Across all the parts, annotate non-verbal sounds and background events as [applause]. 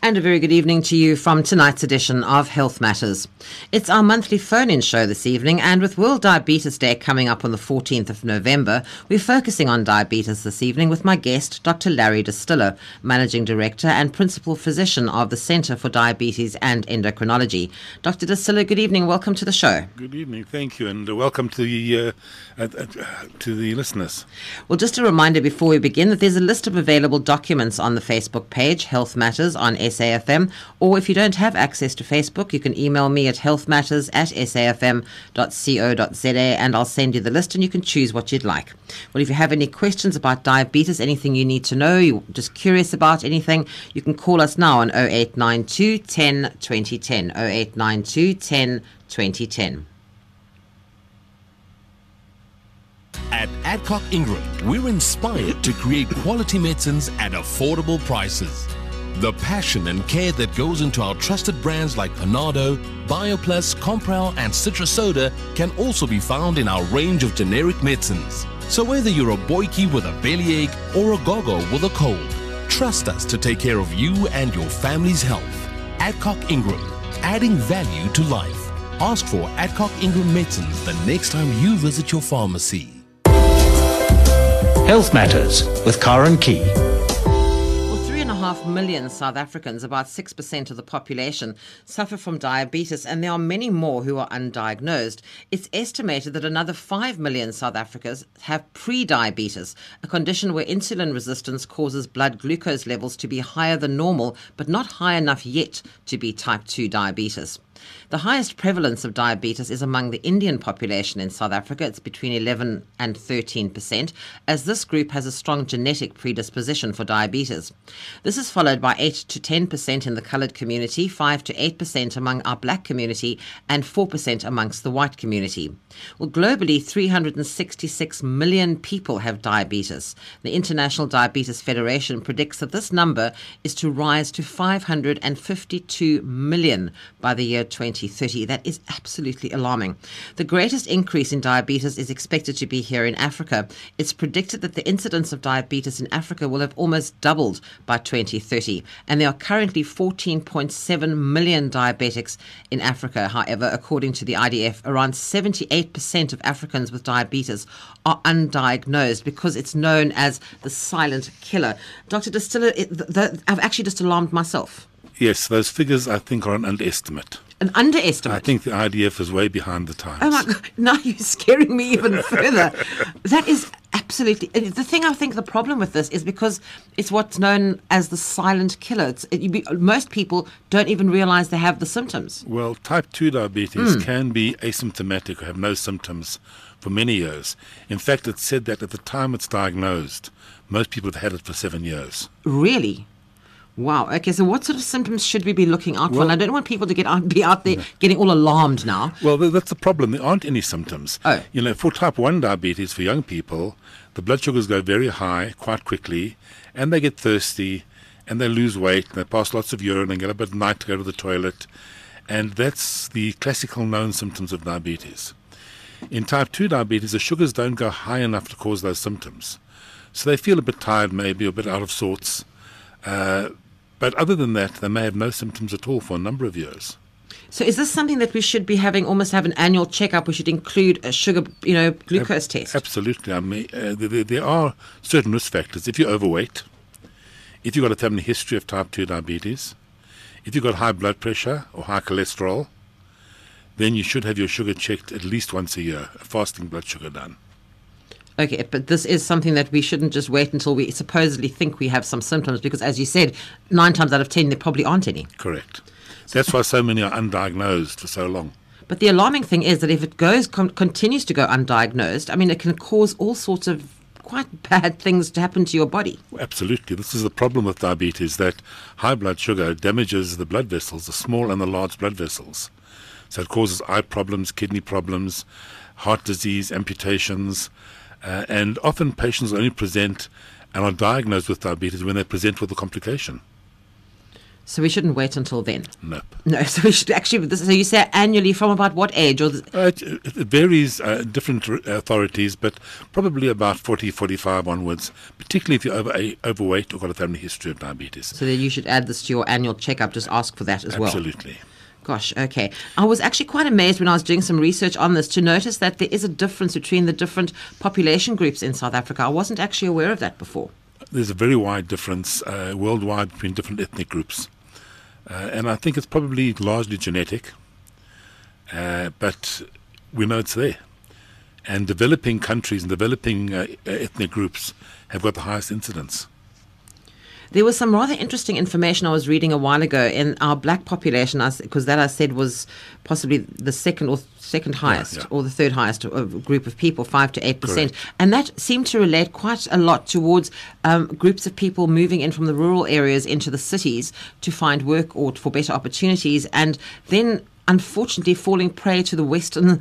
And a very good evening to you from tonight's edition of Health Matters. It's our monthly phone in show this evening, and with World Diabetes Day coming up on the 14th of November, we're focusing on diabetes this evening with my guest, Dr. Larry Distiller, Managing Director and Principal Physician of the Center for Diabetes and Endocrinology. Dr. Distiller, good evening. Welcome to the show. Good evening. Thank you, and welcome to the, uh, uh, to the listeners. Well, just a reminder before we begin that there's a list of available documents on the Facebook page, Health Matters on SAFM. Or if you don't have access to Facebook, you can email me at healthmatters at safm.co.za and I'll send you the list and you can choose what you'd like. Well, if you have any questions about diabetes, anything you need to know, you're just curious about anything, you can call us now on 0892 10 2010. 0892 10 2010. At Adcock Ingram, we're inspired to create quality medicines at affordable prices. The passion and care that goes into our trusted brands like Panado, BioPlus, Compral, and Citro Soda can also be found in our range of generic medicines. So whether you're a boykie with a bellyache or a gogo with a cold, trust us to take care of you and your family's health. Adcock Ingram, adding value to life. Ask for Adcock Ingram medicines the next time you visit your pharmacy. Health Matters with Karen Key half million South Africans, about 6% of the population, suffer from diabetes, and there are many more who are undiagnosed. It's estimated that another 5 million South Africans have pre-diabetes, a condition where insulin resistance causes blood glucose levels to be higher than normal, but not high enough yet to be type 2 diabetes. The highest prevalence of diabetes is among the Indian population in South Africa. It's between 11 and 13 percent, as this group has a strong genetic predisposition for diabetes. This is followed by 8 to 10 percent in the coloured community, 5 to 8 percent among our black community, and 4 percent amongst the white community. Well, globally, 366 million people have diabetes. The International Diabetes Federation predicts that this number is to rise to 552 million by the year 2030. That is absolutely alarming. The greatest increase in diabetes is expected to be here in Africa. It's predicted that the incidence of diabetes in Africa will have almost doubled by 2030, and there are currently 14.7 million diabetics in Africa. However, according to the IDF, around 78% of Africans with diabetes are undiagnosed because it's known as the silent killer. Dr. Distiller, I've actually just alarmed myself. Yes, those figures I think are an underestimate. An underestimate. I think the IDF is way behind the times. Oh my God! [laughs] Now you're scaring me even further. that is absolutely the thing. I think the problem with this is because it's what's known as the silent killer. It, be, most people don't even realize they have the symptoms. Well, type two diabetes mm. can be asymptomatic or have no symptoms for many years. In fact, it's said that at the time it's diagnosed, most people have had it for seven years. Really? Wow. Okay. So, what sort of symptoms should we be looking out well, for? And I don't want people to get out, be out there no. getting all alarmed now. Well, that's the problem. There aren't any symptoms. Oh. You know, for type one diabetes for young people, the blood sugars go very high quite quickly, and they get thirsty, and they lose weight, and they pass lots of urine, and get up at night to go to the toilet, and that's the classical known symptoms of diabetes. In type two diabetes, the sugars don't go high enough to cause those symptoms, so they feel a bit tired, maybe, or a bit out of sorts. Uh, but other than that, they may have no symptoms at all for a number of years. So, is this something that we should be having almost have an annual checkup? We should include a sugar, you know, glucose Ab- test. Absolutely. I mean, uh, there, there, are certain risk factors. If you're overweight, if you've got a family history of type two diabetes, if you've got high blood pressure or high cholesterol, then you should have your sugar checked at least once a year, a fasting blood sugar done. Okay, but this is something that we shouldn't just wait until we supposedly think we have some symptoms because, as you said, nine times out of ten, there probably aren't any. Correct. That's why so many are undiagnosed for so long. But the alarming thing is that if it goes con- continues to go undiagnosed, I mean, it can cause all sorts of quite [laughs] bad things to happen to your body. Absolutely. This is the problem with diabetes that high blood sugar damages the blood vessels, the small and the large blood vessels. So it causes eye problems, kidney problems, heart disease, amputations, uh, and often patients only present and are diagnosed with diabetes when they present with a complication. So we shouldn't wait until then. Nope. No, [laughs] so we should actually. So you say annually from about what age? Or uh, it, it, varies uh, different authorities, but probably about 40, 45 onwards. Particularly if you're over, overweight or got a family history of diabetes. So then you should add this to your annual checkup. Just ask for that as Absolutely. well. Absolutely. Gosh, okay. I was actually quite amazed when I was doing some research on this to notice that there is a difference between the different population groups in South Africa. I wasn't actually aware of that before. There's a very wide difference uh, worldwide between different ethnic groups. Uh, and I think it's probably largely genetic, uh, but we know it's there. And developing countries and developing uh, ethnic groups have got the highest incidence. There was some rather interesting information I was reading a while ago in our black population, because that I said was possibly the second or second highest yeah, yeah. or the third highest group of people, five to eight percent, and that seemed to relate quite a lot towards um, groups of people moving in from the rural areas into the cities to find work or for better opportunities, and then unfortunately falling prey to the Western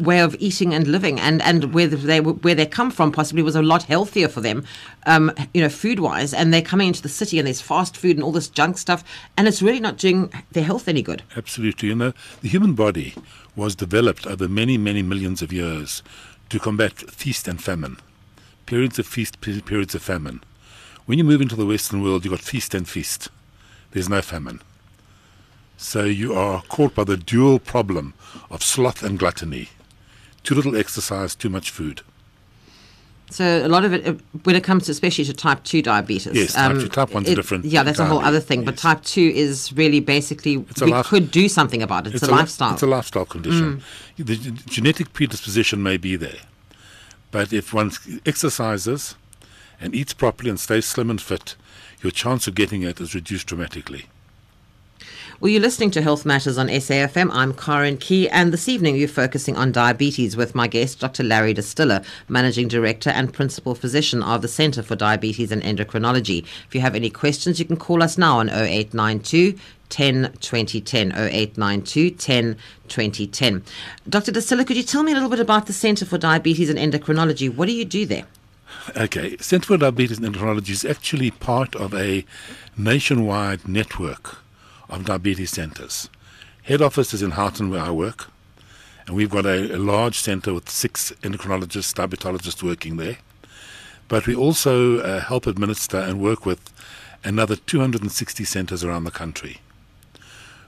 way of eating and living, and, and where they where they come from possibly was a lot healthier for them, um, you know, food wise. And they're coming into the city and there's fast food and all this junk stuff, and it's really not doing their health any good. Absolutely, you know, the human body was developed over many many millions of years to combat feast and famine, periods of feast, periods of famine. When you move into the Western world, you've got feast and feast. There's no famine. So you are caught by the dual problem of sloth and gluttony. Too little exercise, too much food. So a lot of it, uh, when it comes to especially to type two diabetes, yes, type, um, two, type one's it, different. Yeah, that's a whole other thing. Yes. But type two is really basically we life, could do something about it. It's, it's a, a, lifestyle. It's a lifestyle condition. Mm. The genetic predisposition may be there, but if one exercises and eats properly and stays slim and fit, your chance of getting it is reduced dramatically. Well, you're listening to Health Matters on SAFM. I'm Karen Key, and this evening we're focusing on diabetes with my guest, Dr. Larry Distiller, Managing Director and Principal Physician of the Centre for Diabetes and Endocrinology. If you have any questions, you can call us now on 0892 10 2010 0892 10 2010. Dr. Distiller, could you tell me a little bit about the Centre for Diabetes and Endocrinology? What do you do there? Okay, Centre for Diabetes and Endocrinology is actually part of a nationwide network of diabetes centres. Head office is in Houghton, where I work, and we've got a, a large centre with six endocrinologists, diabetologists working there. But we also uh, help administer and work with another 260 centres around the country,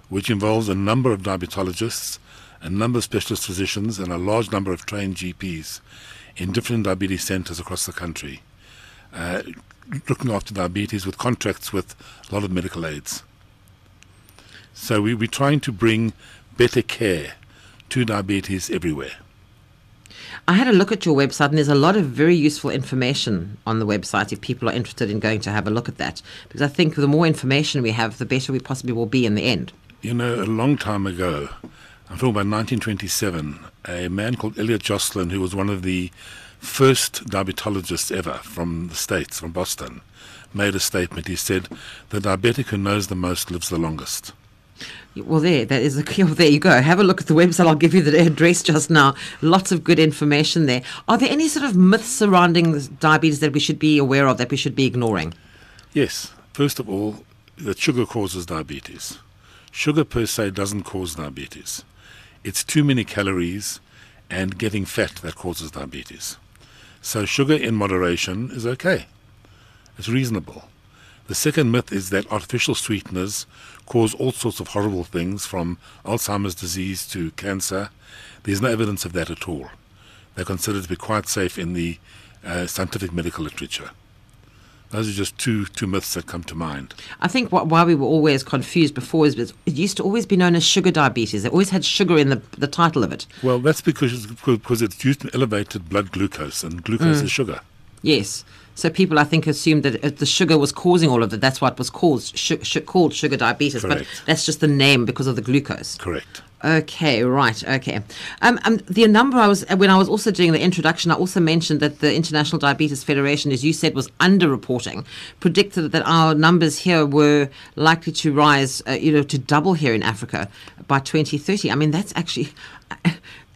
which involves a number of diabetologists, a number of specialist physicians, and a large number of trained GPs in different diabetes centres across the country, uh, looking after diabetes with contracts with a lot of medical aids. So we, we're trying to bring better care to diabetes everywhere. I had a look at your website, and there's a lot of very useful information on the website if people are interested in going to have a look at that. Because I think the more information we have, the better we possibly will be in the end. You know, a long time ago, I'm talking about 1927, a man called Elliott Joslin, who was one of the first diabetologists ever from the States, from Boston, made a statement. He said, The diabetic who knows the most lives the longest. Well, there, that is a, [laughs] well, there you go. Have a look at the website. I'll give you the address just now. Lots of good information there. Are there any sort of myths surrounding diabetes that we should be aware of, that we should be ignoring? Yes. First of all, that sugar causes diabetes. Sugar per se doesn't cause diabetes. It's too many calories and getting fat that causes diabetes. So sugar in moderation is okay. It's reasonable. The second myth is that artificial sweeteners cause all sorts of horrible things from Alzheimer's disease to cancer. There's no evidence of that at all. They're considered to be quite safe in the uh, scientific medical literature. Those are just two two myths that come to mind. I think what, why we were always confused before is it used to always be known as sugar diabetes. It always had sugar in the, the title of it. Well, that's because because it's used to elevated blood glucose, and glucose mm. is sugar. Yes. So people, I think, assumed that the sugar was causing all of that. That's what was called, sh- sh- called sugar diabetes. Correct. But that's just the name because of the glucose. Correct. Okay, right. Okay. Um, um, the number I was when I was also doing the introduction, I also mentioned that the International Diabetes Federation, as you said, was underreporting, predicted that our numbers here were likely to rise, uh, you know, to double here in Africa by 2030. I mean, that's actually. [laughs]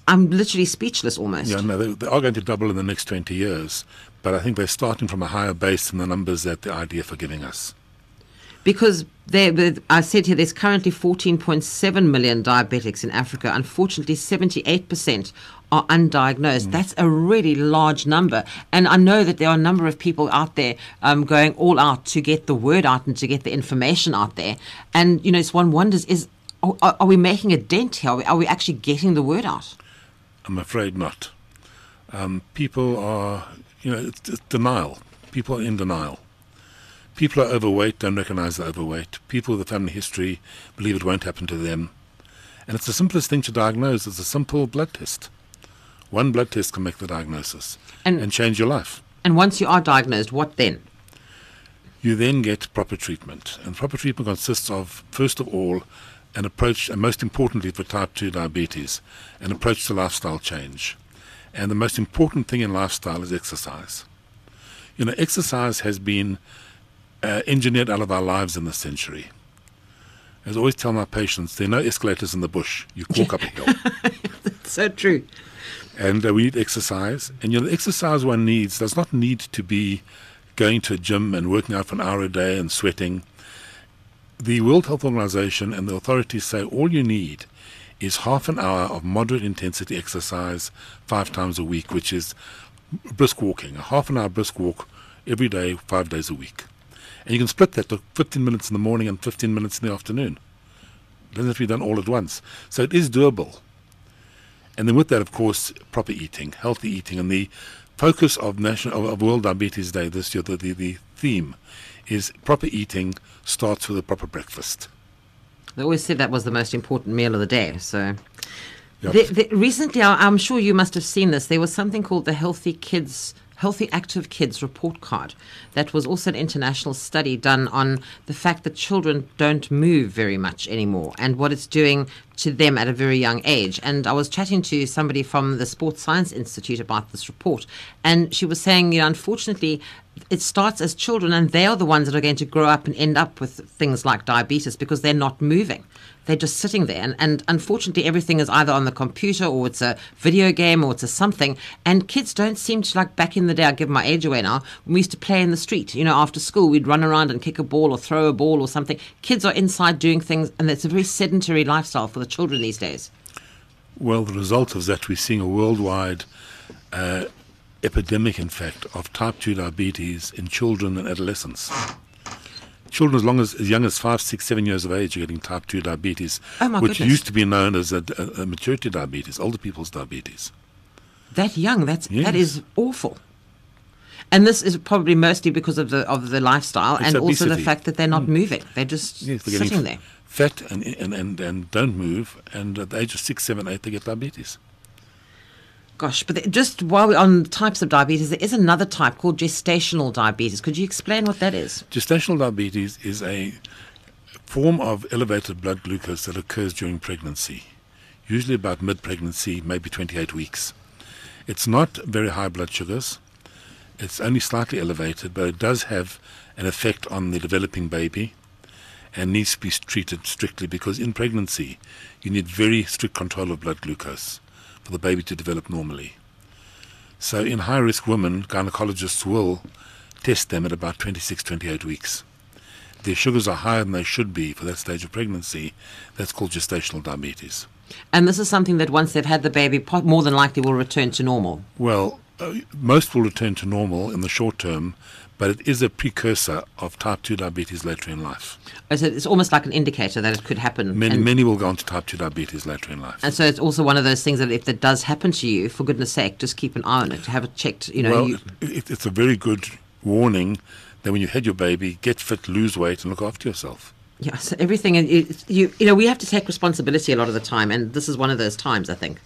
I'm literally speechless almost. Yeah, no, they, they, are going to double in the next 20 years but I think they're starting from a higher base than the numbers that the IDF are giving us. Because there, I said here there's currently 14.7 million diabetics in Africa. Unfortunately, 78% are undiagnosed. Mm. That's a really large number. And I know that there are a number of people out there um, going all out to get the word out and to get the information out there. And, you know, it's one wonders is, are, are we making a dent here? Are we, are we, actually getting the word out? I'm afraid not. Um, people are, you know, it's, it's denial. People are in denial. People are overweight, don't recognize they're overweight. People with a family history believe it won't happen to them. And it's the simplest thing to diagnose. It's a simple blood test. One blood test can make the diagnosis and, and change your life. And once you are diagnosed, what then? You then get proper treatment. And proper treatment consists of, first of all, an approach, and most importantly for type 2 diabetes, an approach to lifestyle change. And the most important thing in lifestyle is exercise. You know, exercise has been uh, engineered out of our lives in this century. As I always tell my patients, there are no escalators in the bush. You walk up a hill. [laughs] That's so true and uh, we need exercise. And you know, the exercise one needs does not need to be going to a gym and working out for an hour a day and sweating. The World Health Organization and the authorities say all you need is half an hour of moderate intensity exercise five times a week, which is brisk walking, a half an hour brisk walk every day, five days a week. And you can split that to 15 minutes in the morning and 15 minutes in the afternoon. It doesn't have to be done all at once. So it is doable. And then with that, of course, proper eating, healthy eating, and the focus of national of, World Diabetes Day this year, the, the, the theme is proper eating starts with a proper breakfast. They always said that was the most important meal of the day. So, yep. the, the, recently, I'm sure you must have seen this. There was something called the Healthy Kids Healthy Active Kids report card. That was also an international study done on the fact that children don't move very much anymore and what it's doing to them at a very young age. And I was chatting to somebody from the Sports Science Institute about this report, and she was saying, you know, unfortunately, it starts as children, and they are the ones that are going to grow up and end up with things like diabetes because they're not moving. They're just sitting there. And, and unfortunately, everything is either on the computer or it's a video game or it's a something. And kids don't seem to like back in the day, I'll give my age away now, we used to play in the street. You know, after school, we'd run around and kick a ball or throw a ball or something. Kids are inside doing things, and it's a very sedentary lifestyle for the children these days. Well, the result of that, we're seeing a worldwide uh, epidemic, in fact, of type 2 diabetes in children and adolescents. Children as long as, as young as five, six, seven years of age are getting type 2 diabetes, oh which goodness. used to be known as a, a, a, maturity diabetes, older people's diabetes. That young, that's, yes. that is awful. And this is probably mostly because of the of the lifestyle it's and obesity. also the fact that they're not mm. moving. They're just yes, they're sitting there. Fat and, and, and, and don't move, and at the age of six, seven, eight, they get diabetes. Gosh, but just while we're on types of diabetes, there is another type called gestational diabetes. Could you explain what that is? Gestational diabetes is a form of elevated blood glucose that occurs during pregnancy, usually about mid pregnancy, maybe 28 weeks. It's not very high blood sugars, it's only slightly elevated, but it does have an effect on the developing baby and needs to be treated strictly because in pregnancy you need very strict control of blood glucose for the baby to develop normally. So in high risk women, gynecologists will test them at about 26, 28 weeks. Their sugars are higher than they should be for that stage of pregnancy. That's called gestational diabetes. And this is something that once they've had the baby, more than likely will return to normal. Well, Uh, most will return to normal in the short term, but it is a precursor of type 2 diabetes later in life. Oh, so it's almost like an indicator that it could happen. Many, many will go on to type 2 diabetes later in life. And so it's also one of those things that if that does happen to you, for goodness sake, just keep an eye on it, have it checked. You know, well, you it, it's a very good warning that when you had your baby, get fit, lose weight, and look after yourself. Yeah, so everything, you, you know, we have to take responsibility a lot of the time, and this is one of those times, I think.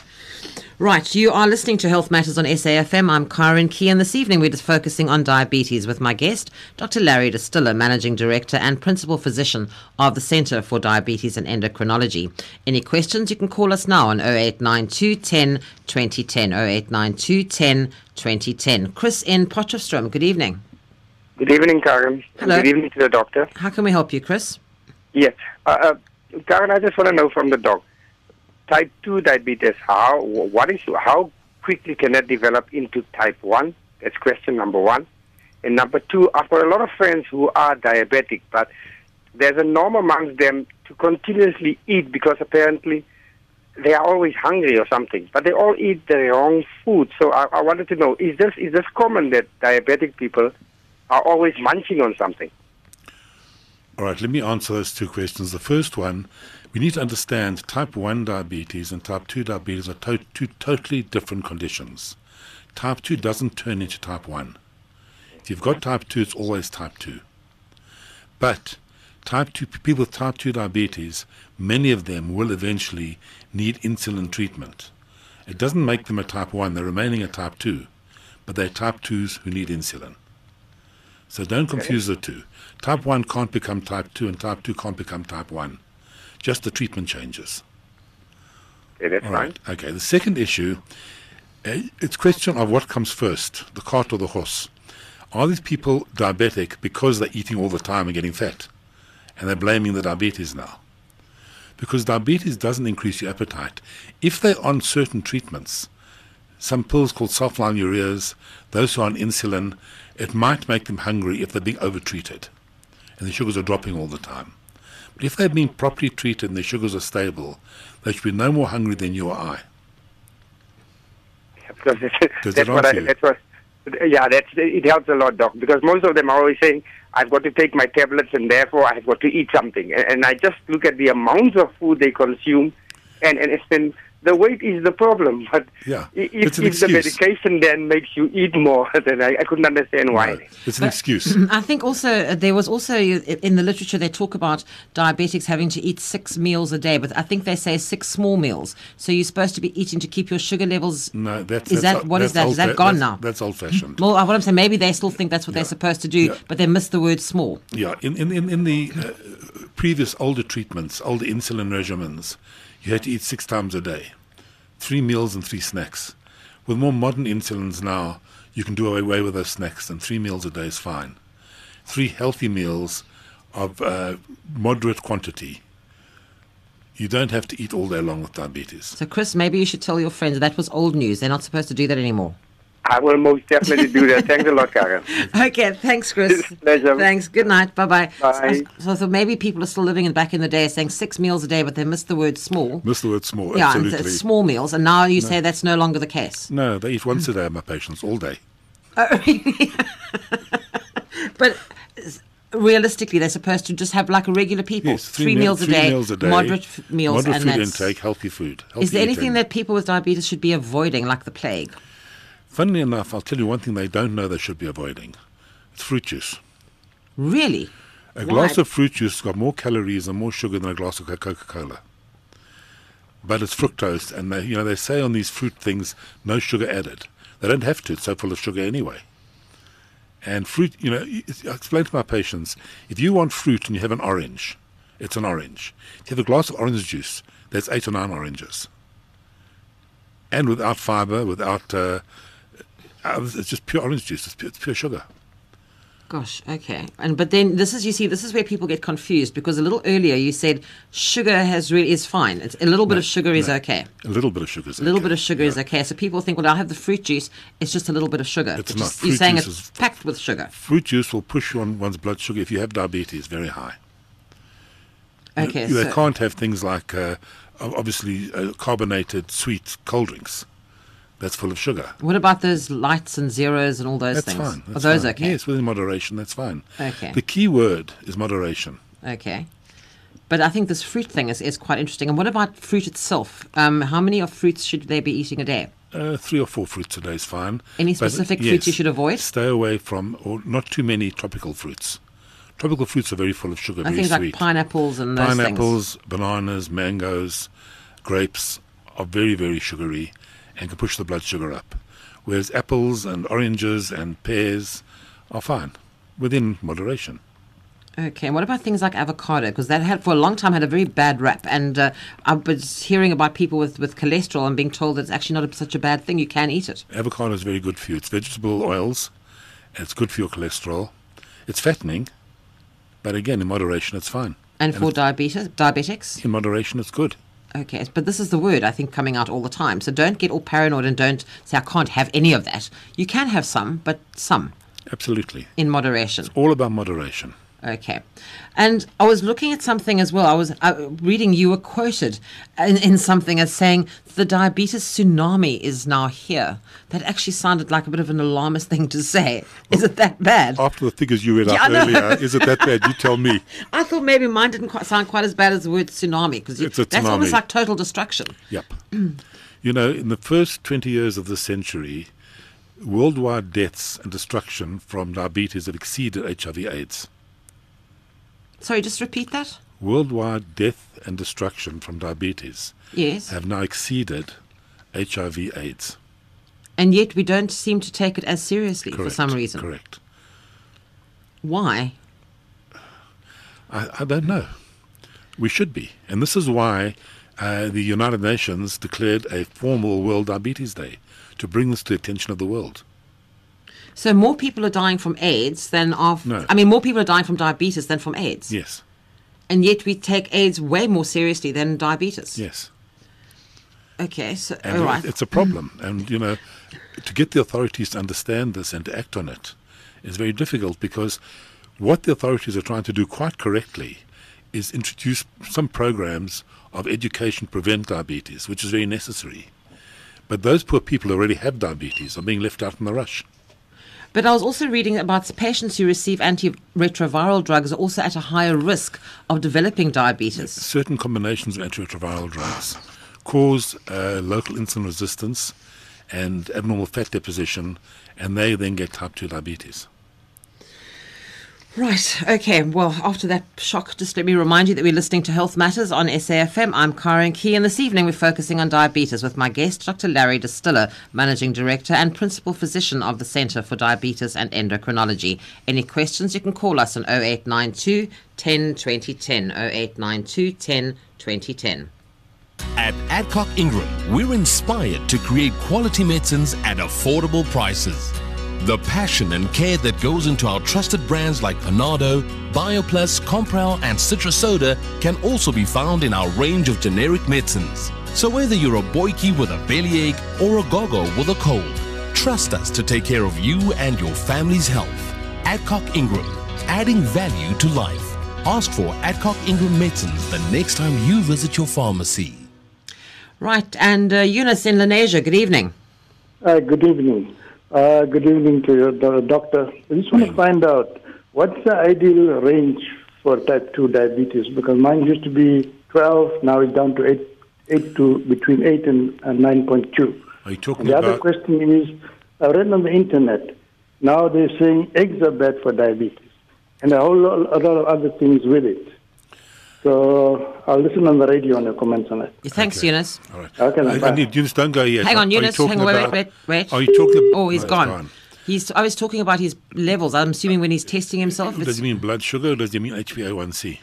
Right, you are listening to Health Matters on SAFM. I'm Karen Key, and this evening we're just focusing on diabetes with my guest, Dr. Larry Distiller, Managing Director and Principal Physician of the Centre for Diabetes and Endocrinology. Any questions, you can call us now on 0892 10 2010. 0892 10 2010. Chris in Potchefstroom, good evening. Good evening, Karen. Hello. Good evening to the doctor. How can we help you, Chris? Yes. Uh, uh, Karen, I just want to know from the doc type 2 diabetes, how, what is, how quickly can that develop into type 1? That's question number one. And number two, I've got a lot of friends who are diabetic, but there's a norm amongst them to continuously eat because apparently they are always hungry or something, but they all eat the wrong food. So I, I wanted to know: is this is this common that diabetic people are always munching on something? All right, let me answer those two questions. The first one, we need to understand type 1 diabetes and type 2 diabetes are to- two totally different conditions. Type 2 doesn't turn into type 1. If you've got type 2, it's always type 2. But type 2 people with type 2 diabetes, many of them will eventually need insulin treatment. It doesn't make them a type 1, they're remaining a type 2, but they're type 2s who need insulin. So don't confuse the two. Type 1 can't become type 2, and type 2 can't become type 1. Just the treatment changes. Okay, that's All fine. right. Okay. The second issue, uh, it's question of what comes first, the cart or the horse. Are these people diabetic because they're eating all the time and getting fat, and they're blaming the diabetes now? Because diabetes doesn't increase your appetite. If they're on certain treatments, some pills called sulfonylureas, those who are on insulin, it might make them hungry if they're being overtreated, and the sugars are dropping all the time. But if they've been properly treated and their sugars are stable, they should be no more hungry than you or I. because that's that what I, you? that's what yeah that's it helps a lot doc because most of them are always saying I've got to take my tablets and therefore I've got to eat something and, and I just look at the amounts of food they consume and and it's been the weight is the problem but Yeah, if, it's an if the medication then makes you eat more [laughs] then I, I couldn't understand why No, it's an excuse. [clears throat] I think also uh, there was also uh, in the literature they talk about diabetics having to eat six meals a day, but I think they say six small meals. So you're supposed to be eating to keep your sugar levels. No, that's Is that's, that- what is that's that? Is that gone that's- now? That's old-fashioned. Well, uh, what I'm saying, maybe they still think that's what they're supposed to do, Yeah. but they miss the word small. Yeah, in in in, in the uh, previous older treatments, older insulin regimens, you had to eat six times a day, three meals and three snacks. With more modern insulins now, you can do away with those snacks, and three meals a day is fine. Three healthy meals of uh, moderate quantity. You don't have to eat all day long with diabetes. So, Chris, maybe you should tell your friends that was old news. They're not supposed to do that anymore. I will most definitely do that thanks a lot Karen [laughs] Okay, thanks, Chris. [laughs] Pleasure. Thanks. Good night. Bye bye. Bye. So, so maybe people are still living in back in the day saying six meals a day, but they missed the word small. Miss the word small, Yeah, absolutely. it's small meals, and now you say that's no longer the case. no, they eat once a day, my patients, all day. Oh, [laughs] but realistically, they're supposed to just have like a regular people, Yes, three, meal- meals, a three day, meals a day, moderate f- meals, moderate and food intake, healthy food. is healthy there anything eating. that people with diabetes should be avoiding, like the plague? Funnily enough, I'll tell you one thing they don't know they should be avoiding. It's fruit juice. Really? A Why? glass of fruit juice has got more calories and more sugar than a glass of Coca Cola. But it's fructose, and they, you know they say on these fruit things, no sugar added. They don't have to; it's so full of sugar anyway. And fruit, you know, I explain to my patients: if you want fruit and you have an orange, it's an orange. If you have a glass of orange juice, there's eight or nine oranges, and without fiber, without uh, it's just pure orange juice. It's pure, it's pure sugar. Gosh, okay. And but then this is you see this is where people get confused because a little earlier you said sugar has really is fine. It's, a little bit of sugar is okay. A little bit of sugar is A little okay. bit of sugar is okay. So people think, well, I have the fruit juice. It's just a little bit of sugar. It's not. just- You're saying it's packed with sugar. Fruit juice will push on one's blood sugar if you have diabetes very high. Okay, You- they so can't have things like uh, obviously uh, carbonated sweet cold drinks. That's full of sugar. what about those lights and zeros and all those That's things? fine. Are those fine. okay? Yes, within moderation, that's fine. Okay. The key word is moderation. Okay. But I think this fruit thing is, is quite interesting. And what about fruit itself? Um, how many of fruits should they be eating a day? Uh, three or four fruits a day is fine. Any But, specific fruits you should avoid? Stay away from, or not too many tropical fruits. Tropical fruits are very full of sugar, I very think sweet. like pineapples and those things. Pineapples, bananas, mangoes, grapes are very, very sugary and can push the blood sugar up. Whereas apples and oranges and pears are fine within moderation. Okay, and what about things like avocado? Because that had for a long time had a very bad rap, and uh, I was hearing about people with, with cholesterol and being told that it's actually not a, such a bad thing. You can eat it. Avocado is very good for you. It's vegetable oils. And it's good for your cholesterol. It's fattening, but again, in moderation, it's fine. And, And for diabetes, diabetics, In moderation, it's good. Okay. But this is the word I think coming out all the time. So don't get all paranoid and don't say I can't have any of that. You can have some, but some Absolutely. in moderation. It's all about moderation. Okay. And I was looking at something as well. I was uh, reading, you were quoted in, in, something as saying the diabetes tsunami is now here. That actually sounded like a bit of an alarmist thing to say. Is it that bad? After the figures you read out yeah, earlier, is it that bad? You tell me. [laughs] I thought maybe mine didn't quite sound quite as bad as the word tsunami because that's almost like total destruction. Yep. [clears throat] you know, in the first 20 years of the century, worldwide deaths and destruction from diabetes have exceeded HIV/AIDS. Sorry, just repeat that. Worldwide death and destruction from diabetes yes. have now exceeded HIV/AIDS. And yet we don't seem to take it as seriously correct, for some reason. Correct. Why? I, I don't know. We should be. And this is why uh, the United Nations declared a formal World Diabetes Day to bring this to the attention of the world. So more people are dying from AIDS than of. No. I mean, more people are dying from diabetes than from AIDS. Yes. And yet we take AIDS way more seriously than diabetes. Yes. Okay, so and all right. It's a problem, and you know, to get the authorities to understand this and to act on it is very difficult because what the authorities are trying to do quite correctly is introduce some programs of education to prevent diabetes, which is very necessary. But those poor people who already have diabetes are being left out in the rush. But I was also reading about patients who receive antiretroviral drugs are also at a higher risk of developing diabetes. Certain combinations of antiretroviral drugs cause uh, local insulin resistance and abnormal fat deposition, and they then get type 2 diabetes. Right. Okay. Well, after that shock, just let me remind you that we're listening to Health Matters on SAFM. I'm Karen Key, and this evening we're focusing on diabetes with my guest, Dr. Larry Distiller, Managing Director and Principal Physician of the Centre for Diabetes and Endocrinology. Any questions, you can call us on 0892 10 2010. 0892 10 2010. At Adcock Ingram, we're inspired to create quality medicines at affordable prices. The passion and care that goes into our trusted brands like Panado, BioPlus, Compral, and Citro Soda can also be found in our range of generic medicines. So whether you're a boykie with a bellyache or a gogo with a cold, trust us to take care of you and your family's health. Adcock Ingram, adding value to life. Ask for Adcock Ingram medicines the next time you visit your pharmacy. Right, and uh, Eunice in Lenasia, good evening. Uh, good evening. Uh, good evening to you, doctor. I just want to find out what's the ideal range for type 2 diabetes because mine used to be 12, now it's down to 8, 8 to between 8 and, and 9.2. Are you talking the about... other question is I read on the internet, now they're saying eggs are bad for diabetes and a whole lot, a lot of other things with it. So I'll listen on the radio on your comments on it. Thanks, Okay. Eunice. All right. Okay, then, I, I bye. need Eunice, don't go yet. Hang on, Are Eunice. Hang on, wait, wait, wait, wait. Are you talking? Oh, he's no, it's gone. He's. I was talking about his levels. I'm assuming when he's testing himself. Does he mean blood sugar or does he mean HbA1c?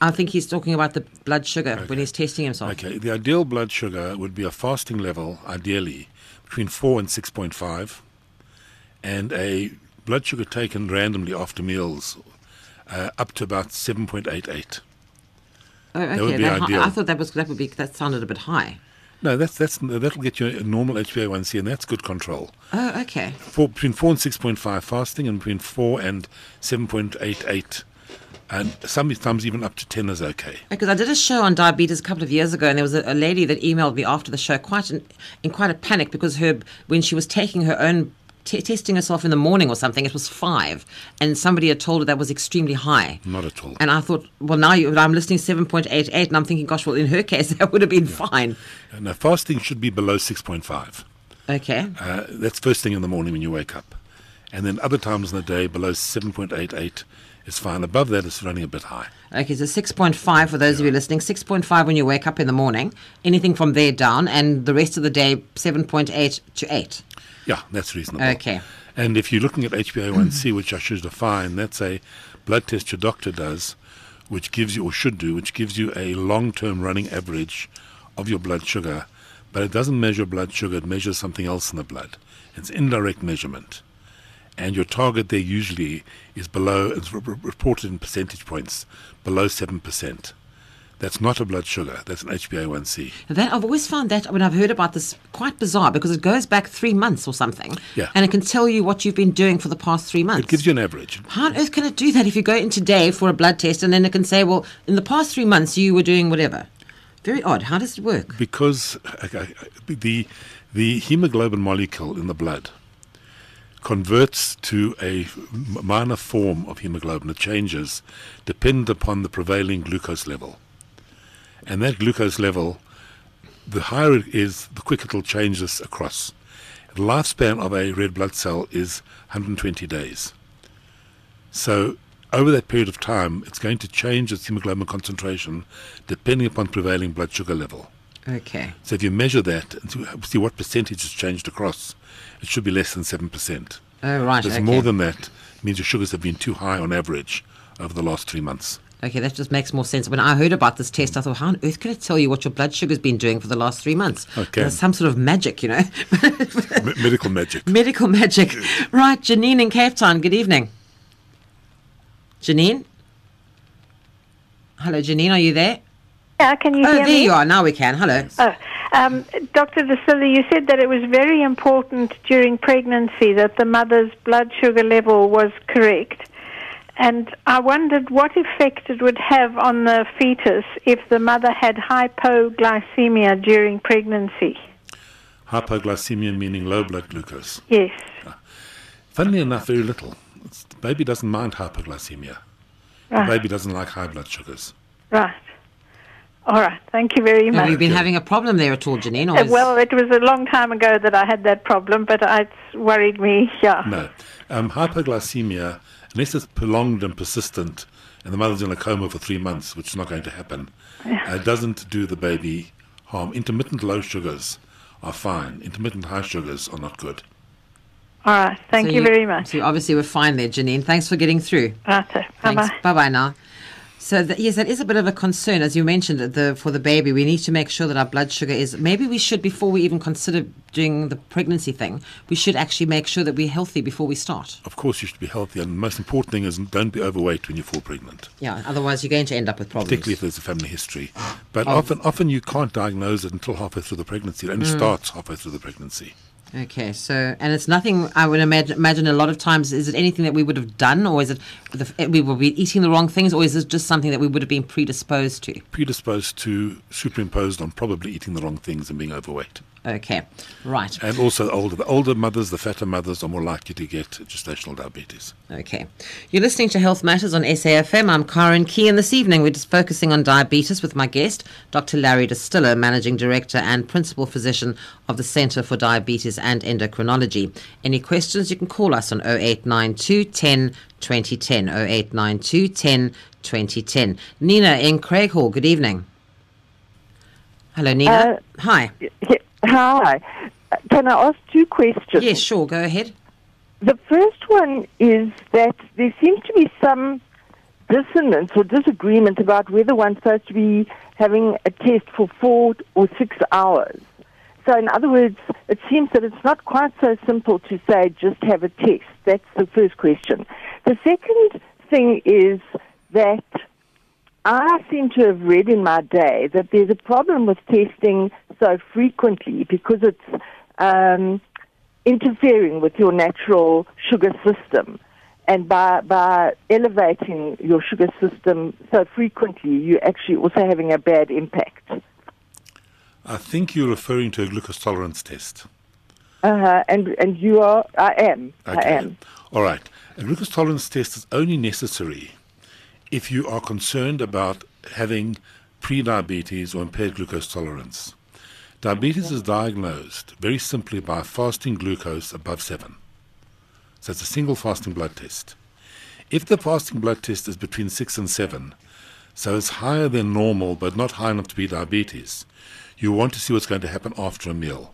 I think he's talking about the blood sugar when he's testing himself. Okay, the ideal blood sugar would be a fasting level, ideally, between 4 and 6.5, and a blood sugar taken randomly after meals uh, up to about 7.88. Oh, okay. would be that ideal. I thought that was that would be that sounded a bit high. No, that's, that's, that'll get you a normal HbA1c, and that's good control. Oh, okay. Four, between 4 and 6.5 fasting, and between 4 and 7.88, and sometimes even up to 10 is okay. Because I did a show on diabetes a couple of years ago, and there was a, a lady that emailed me after the show, quite in, in quite a panic because her when she was taking her own t- testing herself in the morning or something, it was five, and somebody had told her that was extremely high. Not at all. And I thought, well, now you, I'm listening seven point eight eight, and I'm thinking, gosh, well, in her case, [laughs] that would have been fine. Now, fasting should be below 6.5. Okay. Uh, that's first thing in the morning when you wake up. And then other times in the day, below 7.88 is fine. Above that, it's running a bit high. Okay, so 6.5 for those of you listening. 6.5 when you wake up in the morning. Anything from there down, and the rest of the day, 7.8 to 8. Yeah, that's reasonable. Okay. And if you're looking at HbA1c, [clears throat] which I should define, that's a blood test your doctor does, which gives you, or should do, which gives you a long term running average of your blood sugar. But it doesn't measure blood sugar, it measures something else in the blood. It's indirect measurement. And your target there usually is below, it's re- re- reported in percentage points, below 7%. That's not a blood sugar. That's an HbA1c. That I've always found that when I've heard about this quite bizarre because it goes back three months or something. Yeah. And it can tell you what you've been doing for the past three months. It gives you an average. How on earth can it do that if you go in today for a blood test and then it can say, well, in the past three months you were doing whatever? Very odd. How does it work? Because okay, the the hemoglobin molecule in the blood converts to a minor form of hemoglobin. It changes dependent upon the prevailing glucose level. And that glucose level, the higher it is, the quicker it'll change this across. The lifespan of a red blood cell is 120 days. So over that period of time, it's going to change its hemoglobin concentration depending upon prevailing blood sugar level. Okay. So if you measure that and see what percentage has changed across, it should be less than 7%. Oh, right. If it's okay. more than that, it means your sugars have been too high on average over the last three months. Okay, that just makes more sense. When I heard about this test, I thought, how on earth can it tell you what your blood sugar's been doing for the last three months? Okay. There's some sort of magic, you know. Me- medical magic. [laughs] Medical magic. Right, Janine in Cape Town, good evening. Janine? Hello, Janine, are you there? Yeah, can you Oh, hear there me? you are. Now we can. Hello. Oh, um, Dr. Vasili, you said that it was very important during pregnancy that the mother's blood sugar level was correct. And I wondered what effect it would have on the fetus if the mother had hypoglycemia during pregnancy. Hypoglycemia meaning low blood glucose. Yes. Funnily enough, very little. It's, the baby doesn't mind hypoglycemia. The Right. baby doesn't like high blood sugars. Right. All right. Thank you very much. Have you been having a problem there at all, Janine? Or Uh, is- well, it was a long time ago that I had that problem, but it's worried me. Yeah. No. Um, hypoglycemia, unless it's prolonged and persistent, and the mother's in a coma for three months, which is not going to happen, uh, [laughs] doesn't do the baby harm. Intermittent low sugars are fine. Intermittent high sugars are not good. All right. Thank so you, very much. So obviously we're fine there, Janine. Thanks for getting through. Right. Bye Thanks. bye. Bye bye now. So th- yes, that is a bit of a concern, as you mentioned. The for the baby, we need to make sure that our blood sugar is. Maybe we should, before we even consider doing the pregnancy thing, we should actually make sure that we're healthy before we start. Of course, you should be healthy, and the most important thing is don't be overweight when you fall pregnant, Yeah, otherwise you're going to end up with problems. particularly if there's a family history. But oh. often, often you can't diagnose it until halfway through the pregnancy. It only mm. starts halfway through the pregnancy. Okay, so and it's nothing. I would imagine. Imagine a lot of times, is it anything that we would have done, or is it the, we be eating the wrong things, or is this just something that we would have been predisposed to? Predisposed to superimposed on probably eating the wrong things and being overweight. Okay, right. And also older, the older mothers, the fatter mothers are more likely to get gestational diabetes. Okay. You're listening to Health Matters on SAFM. I'm Karen Key, and this evening we're just focusing on diabetes with my guest, Dr. Larry Distiller, Managing Director and Principal Physician of the Centre for Diabetes and Endocrinology. Any questions, you can call us on 0892 10 2010. 0892 10 2010. Nina in Craighall, good evening. Hello, Nina. Uh, Hi. Hi. Can I ask two questions? Yes, sure, go ahead. The first one is that there seems to be some dissonance or disagreement about whether one's supposed to be having a test for four or six hours. So, in other words, it seems that it's not quite so simple to say just have a test. That's the first question. The second thing is that I seem to have read in my day that there's a problem with testing so frequently because it's um, interfering with your natural sugar system. And by, by elevating your sugar system so frequently, you're actually also having a bad impact. I think you're referring to a glucose tolerance test. Uh-huh. And, and you are, I am, I am. All right. A glucose tolerance test is only necessary if you are concerned about having prediabetes or impaired glucose tolerance. Diabetes is diagnosed very simply by fasting glucose above 7. So it's a single fasting blood test. If the fasting blood test is between 6 and 7, so it's higher than normal but not high enough to be diabetes, you want to see what's going to happen after a meal.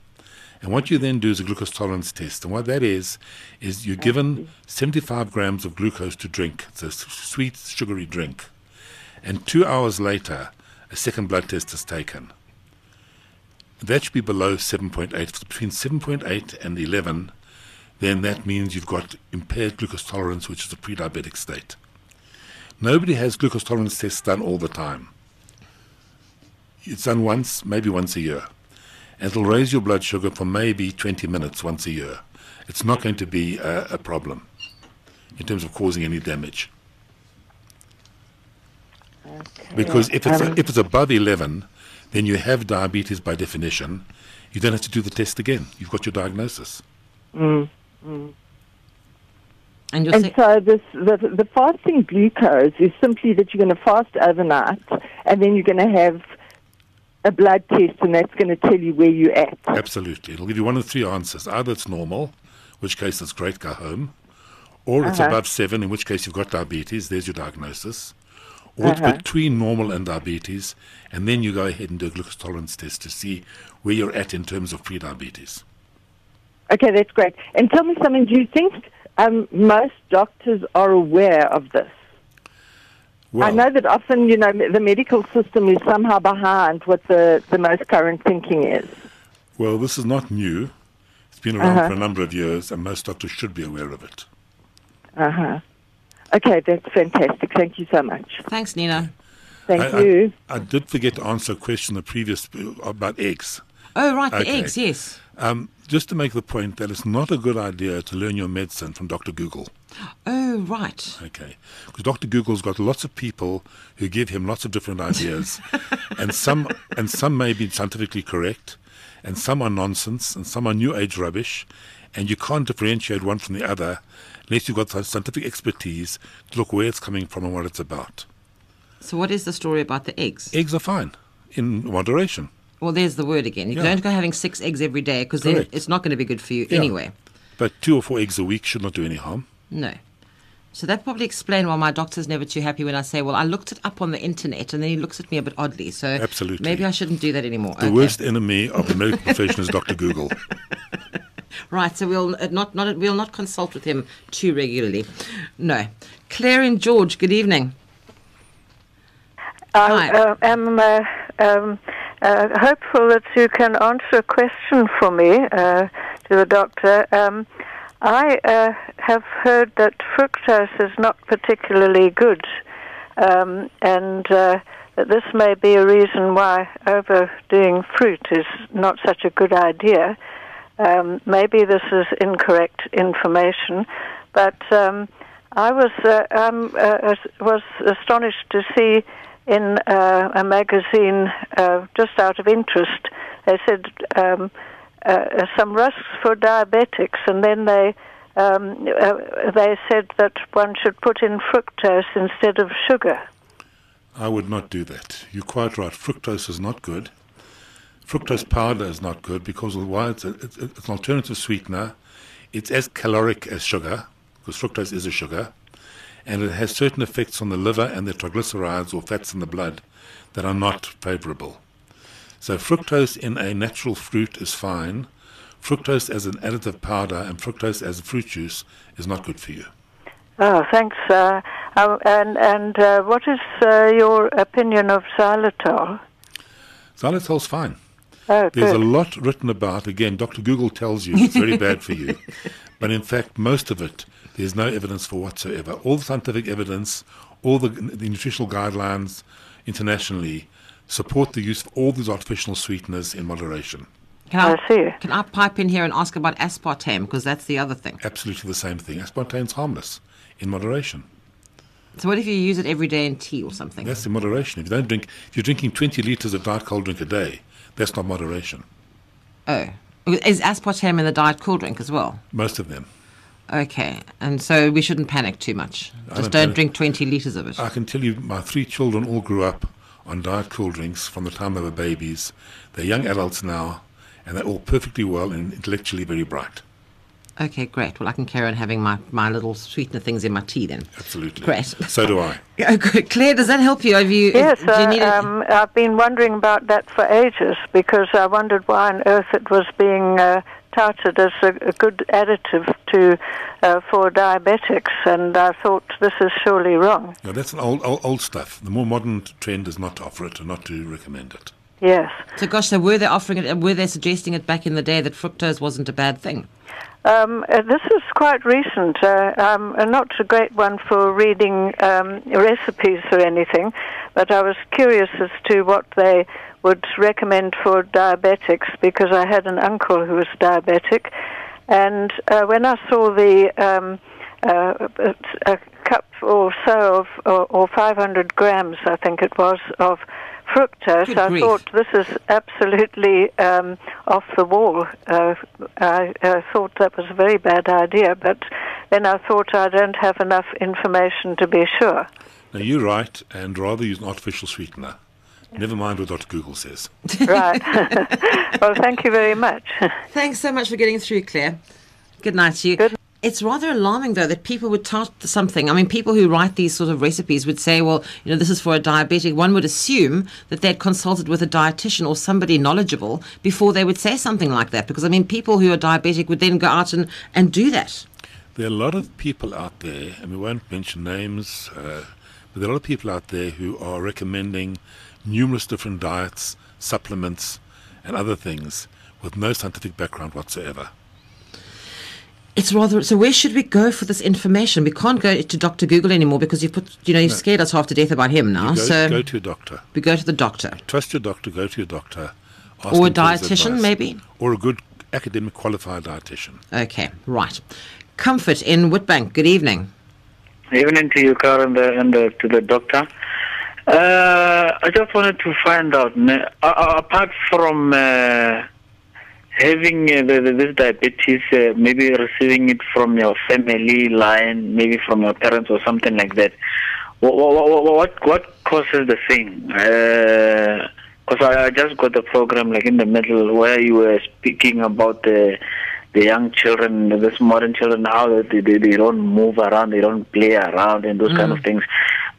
And what you then do is a glucose tolerance test. And what that is, is you're given 75 grams of glucose to drink. It's a sweet, sugary drink. And two hours later, a second blood test is taken. That should be below 7.8. If it's between 7.8 and 11, then that means you've got impaired glucose tolerance, which is a pre-diabetic state. Nobody has glucose tolerance tests done all the time. It's done once, maybe once a year. And it'll raise your blood sugar for maybe 20 minutes once a year. It's not going to be a, a problem in terms of causing any damage. Okay. Because if it's, um, if it's above 11, then you have diabetes by definition. You don't have to do the test again. You've got your diagnosis. Mm, mm. And, and so this, the, the fasting glucose is simply that you're going to fast overnight and then you're going to have a blood test and that's going to tell you where you're at. Absolutely. It'll give you one of three answers. Either it's normal, which case it's great, go home. Or it's uh-huh. above seven, in which case you've got diabetes, there's your diagnosis. Or uh-huh. it's between normal and diabetes, and then you go ahead and do a glucose tolerance test to see where you're at in terms of prediabetes. Okay, that's great. And tell me something, do you think um, most doctors are aware of this. Well, I know that often, you know, the medical system is somehow behind what the, the most current thinking is. Well, this is not new. It's been around uh-huh. for a number of years, and most doctors should be aware of it. Uh huh. Okay, that's fantastic. Thank you so much. Thanks, Nina. Thank I, you. I, I, did forget to answer a question the previous about eggs. Oh, right, okay. the eggs, yes. Um, just to make the point that it's not a good idea to learn your medicine from Dr. Google. Oh, right. Okay. Because Dr. Google's got lots of people who give him lots of different ideas. [laughs] and some and some may be scientifically correct, and some are nonsense, and some are new age rubbish, and you can't differentiate one from the other unless you've got scientific expertise to look where it's coming from and what it's about. So what is the story about the eggs? Eggs are fine in moderation. Well, there's the word again. You yeah. don't go having six eggs every day because it's not going to be good for you yeah. anyway. But two or four eggs a week should not do any harm. No. So that probably explains why my doctor's never too happy when I say, "Well, I looked it up on the internet," and then he looks at me a bit oddly. So absolutely, maybe I shouldn't do that anymore. The okay. worst enemy of the medical profession is Doctor Google. [laughs] right. So we'll not not we'll not consult with him too regularly. No. Claire and George. Good evening. I uh, am. Uh, um, uh, hopeful that you can answer a question for me uh, to the doctor. Um, I uh, have heard that fructose is not particularly good, um, and uh, that this may be a reason why overdoing fruit is not such a good idea. Um, maybe this is incorrect information, but um, I was uh, uh, was astonished to see in uh, a magazine uh, just out of interest. They said um, uh, some rusks for diabetics, and then they um, uh, they said that one should put in fructose instead of sugar. I would not do that. You're quite right. Fructose is not good. Fructose powder is not good because why it's, a, it's, it's an alternative sweetener. It's as caloric as sugar because fructose is a sugar and it has certain effects on the liver and the triglycerides or fats in the blood that are not favorable. So fructose in a natural fruit is fine. Fructose as an additive powder and fructose as a fruit juice is not good for you. Oh, thanks. Uh, and and uh, what is uh, your opinion of xylitol? Xylitol's fine. Oh, There's good. a lot written about. Again, Dr. Google tells you it's very bad for you, [laughs] but in fact, most of it there's no evidence for whatsoever. All the scientific evidence, all the, the nutritional guidelines internationally support the use of all these artificial sweeteners in moderation. Can I, I see. Can I pipe in here and ask about aspartame because that's the other thing? Absolutely the same thing. Aspartame's harmless in moderation. So what if you use it every day in tea or something? That's in moderation. If you don't drink, if you're drinking 20 liters of diet cold drink a day, that's not moderation. Oh, is aspartame in the diet cool drink as well? Most of them. Okay, and so we shouldn't panic too much. Just don't, don't drink 20 litres of it. I can tell you, my three children all grew up on diet cool drinks from the time they were babies. They're young adults now, and they're all perfectly well and intellectually very bright. Okay, great. Well, I can carry on having my, my little sweetener things in my tea then. Absolutely. Great. So do I. [laughs] Oh, Claire, does that help you? Have you? Yes, do you need uh, um, I've been wondering about that for ages because I wondered why on earth it was being uh, touted as a, a good additive to uh, for diabetics, and I thought this is surely wrong. No, that's an old, old, old stuff. The more modern trend is not to offer it and not to recommend it. Yes. So, gosh, so were they offering it? Were they suggesting it back in the day that fructose wasn't a bad thing? Um, uh, this is quite recent. Uh, I'm not a great one for reading um, recipes or anything, but I was curious as to what they would recommend for diabetics because I had an uncle who was diabetic, and uh, when I saw the um, uh, a cup or so of, or, or 500 grams, I think it was, of fructose. Good I grief. thought this is absolutely um, off the wall. Uh, I, I thought that was a very bad idea, but then I thought I don't have enough information to be sure. Now, you're right, and rather use an artificial sweetener. Never mind what Dr. Google says. [laughs] Right. [laughs] well, thank you very much. Thanks so much for getting through, Claire. Good night to you. Good- It's rather alarming, though, that people would tout something. I mean, people who write these sort of recipes would say, well, you know, this is for a diabetic. One would assume that they'd consulted with a dietitian or somebody knowledgeable before they would say something like that. Because, I mean, people who are diabetic would then go out and, and do that. There are a lot of people out there, and we won't mention names, uh, but there are a lot of people out there who are recommending numerous different diets, supplements, and other things with no scientific background whatsoever. It's rather so. Where should we go for this information? We can't go to Doctor Google anymore because you've put, you know, you've scared us half to death about him now. Go, so go to a doctor. we go to the doctor Trust your doctor, go to your doctor. ask or a him dietitian, maybe. Or a good academic qualified dietitian. Okay, right. Comfort in Woodbank. Good evening. Evening to you, Carl, and, the, and the, to the doctor. Uh, I just wanted to find out, uh, uh, apart from uh, having uh, the, this diabetes, uh, maybe receiving it from your family line, maybe from your parents or something like that, what, what, what, what causes the thing? Because I, I just got the program like in the middle where you were speaking about the the young children, the modern children, how they, they, they don't move around, they don't play around, and those kind of things.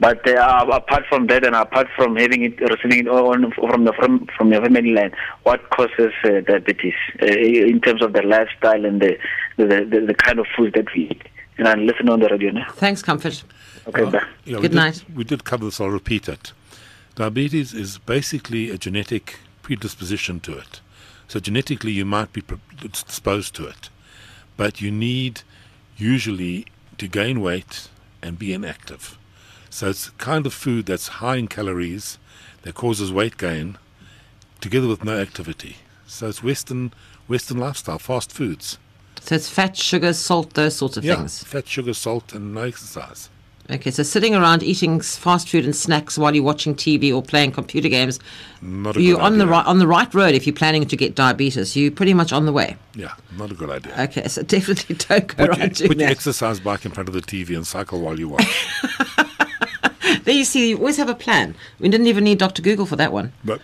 But uh, apart from that, and apart from having it, receiving it on, from the from, from your family line, what causes uh, diabetes uh, in terms of the lifestyle and the the, the the kind of food that we eat? And I listen on the radio now. Thanks, Comfort. Okay, bye. Yeah, we Good did- night. We did cover this, I'll repeat it. Diabetes is basically a genetic predisposition to it. So genetically, you might be predisposed to it, but you need usually to gain weight and be inactive. So it's the kind of food that's high in calories that causes weight gain, together with no activity. So it's Western Western lifestyle, fast foods. So it's fat, sugar, salt, those sorts of yeah, things. fat, sugar, salt, and no exercise. Okay, so sitting around eating fast food and snacks while you're watching TV or playing computer games, Not a you're good on the right on the right road if you're planning to get diabetes. You're pretty much on the way. Yeah, not a good idea. Okay, so [laughs] definitely don't go Put, around your, doing put your exercise bike in front of the TV and cycle while you watch. [laughs] There you see, you always have a plan. We didn't even need Dr. Google for that one. but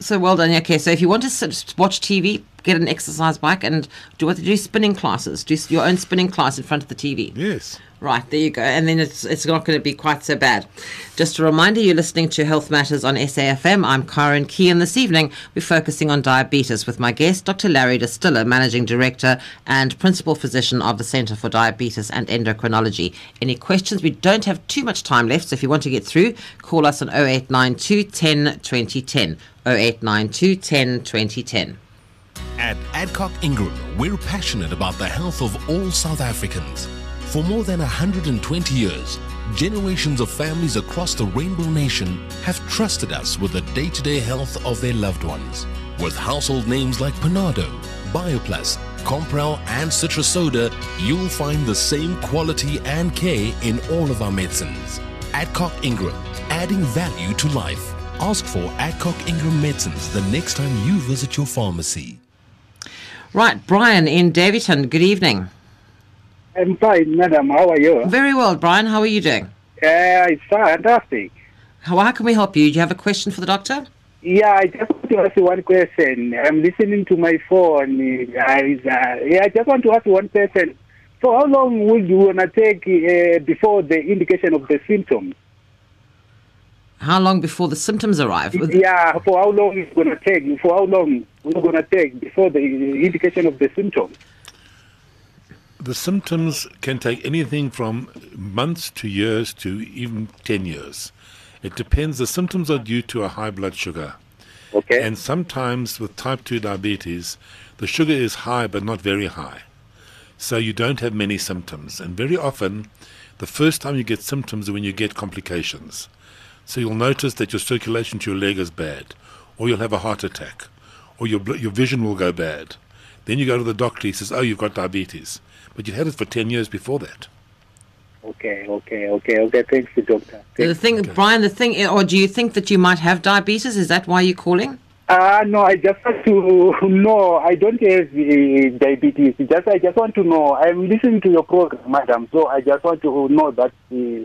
So well done. Okay, so if you want to sit, watch TV, get an exercise bike and do what do spinning classes. Do your own spinning class in front of the TV. yes, Right, there you go. And then it's it's not going to be quite so bad. Just a reminder, you're listening to Health Matters on SAFM. I'm Karen Key, and this evening we're focusing on diabetes with my guest, Dr. Larry Distiller, Managing Director and Principal Physician of the Centre for Diabetes and Endocrinology. Any questions? We don't have too much time left, so if you want to get through, call us on 0892 10 2010. 0892 10 2010. At Adcock Ingram, we're passionate about the health of all South Africans. For more than 120 years, generations of families across the Rainbow Nation have trusted us with the day to day health of their loved ones. With household names like Panado, Bioplus, Compral, and Citro Soda, you'll find the same quality and care in all of our medicines. Adcock Ingram, adding value to life. Ask for Adcock Ingram medicines the next time you visit your pharmacy. Right, Brian in Daveyton, good evening. I'm fine, madam. How are you? Very well, Brian. How are you doing? Uh, it's fantastic. How, how can we help you? Do you have a question for the doctor? Yeah, I just want to ask you one question. I'm listening to my phone. Is, uh, yeah, I just want to ask you one question. So, how long would you wanna take uh, before the indication of the symptoms? How long before the symptoms arrive? Yeah, for how long it's gonna take? For how long it's gonna take before the indication of the symptoms? The symptoms can take anything from months to years to even 10 years. It depends. The symptoms are due to a high blood sugar. Okay. And sometimes with type 2 diabetes, the sugar is high but not very high. So you don't have many symptoms. And very often, the first time you get symptoms is when you get complications. So you'll notice that your circulation to your leg is bad, or you'll have a heart attack, or your, your vision will go bad. Then you go to the doctor, he says, Oh, you've got diabetes. But you'd had it for 10 years before that. Okay, okay, okay, okay. Thanks, doctor. So the thing, Okay. Brian, the thing, or do you think that you might have diabetes? Is that why you're calling? Uh, no, I just want to [laughs] know. I don't have uh, diabetes. Just I just want to know. I'm listening to your program, madam. So I just want to know that uh,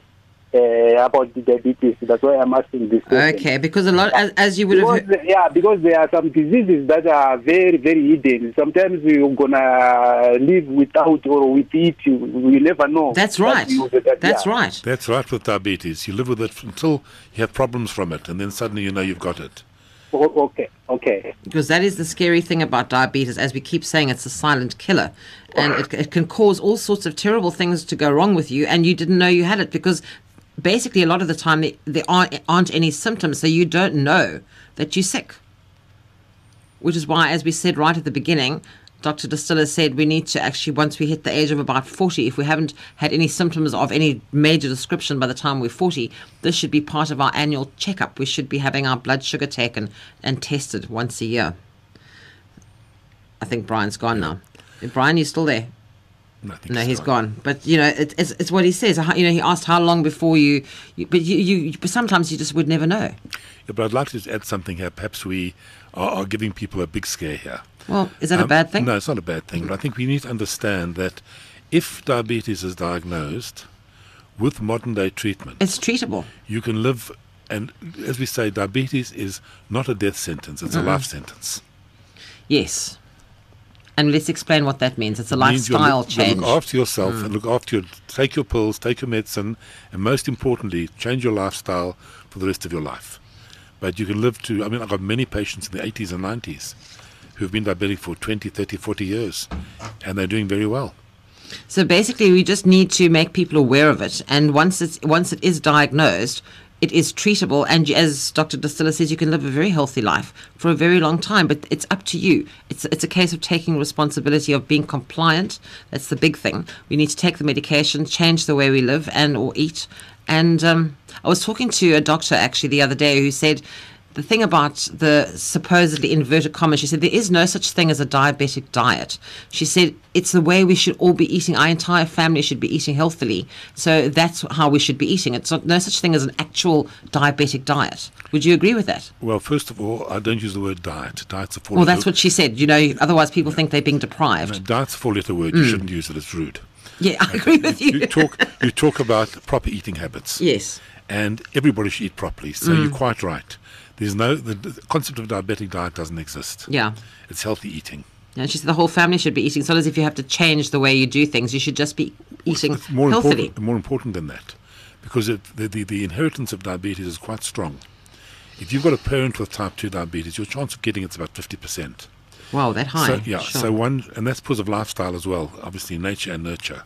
uh, about the diabetes. That's why I'm asking this question. Okay, because a lot, as, as you would have. Because, yeah, because there are some diseases that are very, very hidden. Sometimes you're gonna live without or with it. You, you never know. That's right. that- That's yeah. right. That's right with diabetes. You live with it until you have problems from it, and then suddenly you know you've got it. O- Okay, okay. Because that is the scary thing about diabetes. As we keep saying, it's a silent killer. And it, it can cause all sorts of terrible things to go wrong with you, and you didn't know you had it because basically a lot of the time there, aren't, aren't any symptoms, so you don't know that you're sick. Which is why, as we said right at the beginning, Dr. Distiller said we need to actually, once we hit the age of about 40, if we haven't had any symptoms of any major description by the time we're 40, this should be part of our annual checkup. We should be having our blood sugar taken and tested once a year. I think Brian's gone now. Brian, you're still there? No, No, he's gone. But you know, it, it's it's what he says. You know, he asked how long before you, you but you, you but sometimes you just would never know. Yeah, but I'd like to just add something here. Perhaps we are, are giving people a big scare here. Well, is that a Um, bad thing? No, it's not a bad thing. But I think we need to understand that if diabetes is diagnosed with modern day treatment, It's treatable. you can live. And as we say, diabetes is not a death sentence; it's Mm-mm. a life sentence. Yes. And let's explain what that means. It's a It lifestyle look, change. Look after yourself Mm. and look after your. Take your pills, take your medicine, and most importantly, change your lifestyle for the rest of your life. But you can live to. I mean, I've got many patients in the 80s and 90s who've been diabetic for 20, 30, 40 years, and they're doing very well. So basically, we just need to make people aware of it, and once it's once it is diagnosed, it is treatable. And as Dr. Distiller says, you can live a very healthy life for a very long time. But it's up to you. It's it's a case of taking responsibility of being compliant. That's the big thing. We need to take the medication, change the way we live and or eat. And um, I was talking to a doctor actually the other day who said the thing about the supposedly inverted commas, she said there is no such thing as a diabetic diet. She said it's the way we should all be eating. Our entire family should be eating healthily. So that's how we should be eating. It's not, no such thing as an actual diabetic diet. Would you agree with that? Well, first of all, I don't use the word diet. Diet's a four Well, that's what she said. You know, otherwise people think they're being deprived. Diet's a four-letter word. You Mm. shouldn't use it. It's rude. Yeah, I agree with you. you talk you talk about proper eating habits. Yes. And everybody should eat properly. So Mm. you're quite right. There's no the, the concept of diabetic diet doesn't exist. Yeah. It's healthy eating. And she said the whole family should be eating. It's not as if you have to change the way you do things. You should just be eating It's more healthily. important more important than that. Because it, the, the the inheritance of diabetes is quite strong. If you've got a parent with type 2 diabetes, your chance of getting it's about 50%. Wow, that high. So, yeah, Sure. so one, and that's because of lifestyle as well, obviously nature and nurture.